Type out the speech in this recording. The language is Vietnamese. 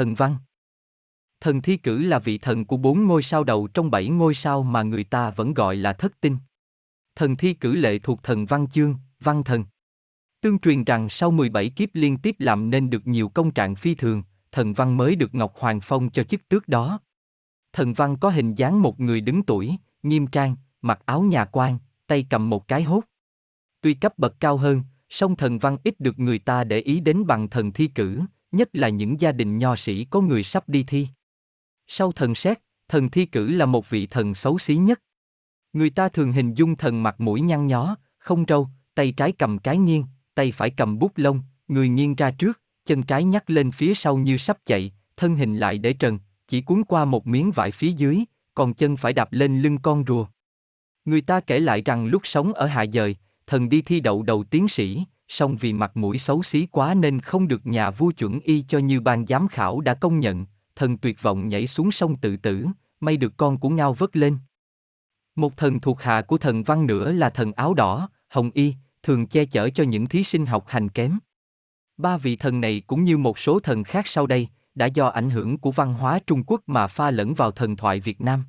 thần văn. Thần thi cử là vị thần của bốn ngôi sao đầu trong bảy ngôi sao mà người ta vẫn gọi là thất tinh. Thần thi cử lệ thuộc thần văn chương, văn thần. Tương truyền rằng sau 17 kiếp liên tiếp làm nên được nhiều công trạng phi thường, thần văn mới được Ngọc Hoàng Phong cho chức tước đó. Thần văn có hình dáng một người đứng tuổi, nghiêm trang, mặc áo nhà quan, tay cầm một cái hốt. Tuy cấp bậc cao hơn, song thần văn ít được người ta để ý đến bằng thần thi cử, nhất là những gia đình nho sĩ có người sắp đi thi. Sau thần xét, thần thi cử là một vị thần xấu xí nhất. Người ta thường hình dung thần mặt mũi nhăn nhó, không râu, tay trái cầm cái nghiêng, tay phải cầm bút lông, người nghiêng ra trước, chân trái nhắc lên phía sau như sắp chạy, thân hình lại để trần, chỉ cuốn qua một miếng vải phía dưới, còn chân phải đạp lên lưng con rùa. Người ta kể lại rằng lúc sống ở hạ dời, thần đi thi đậu đầu tiến sĩ, song vì mặt mũi xấu xí quá nên không được nhà vua chuẩn y cho như ban giám khảo đã công nhận, thần tuyệt vọng nhảy xuống sông tự tử, may được con của ngao vớt lên. Một thần thuộc hạ của thần văn nữa là thần áo đỏ, hồng y, thường che chở cho những thí sinh học hành kém. Ba vị thần này cũng như một số thần khác sau đây, đã do ảnh hưởng của văn hóa Trung Quốc mà pha lẫn vào thần thoại Việt Nam.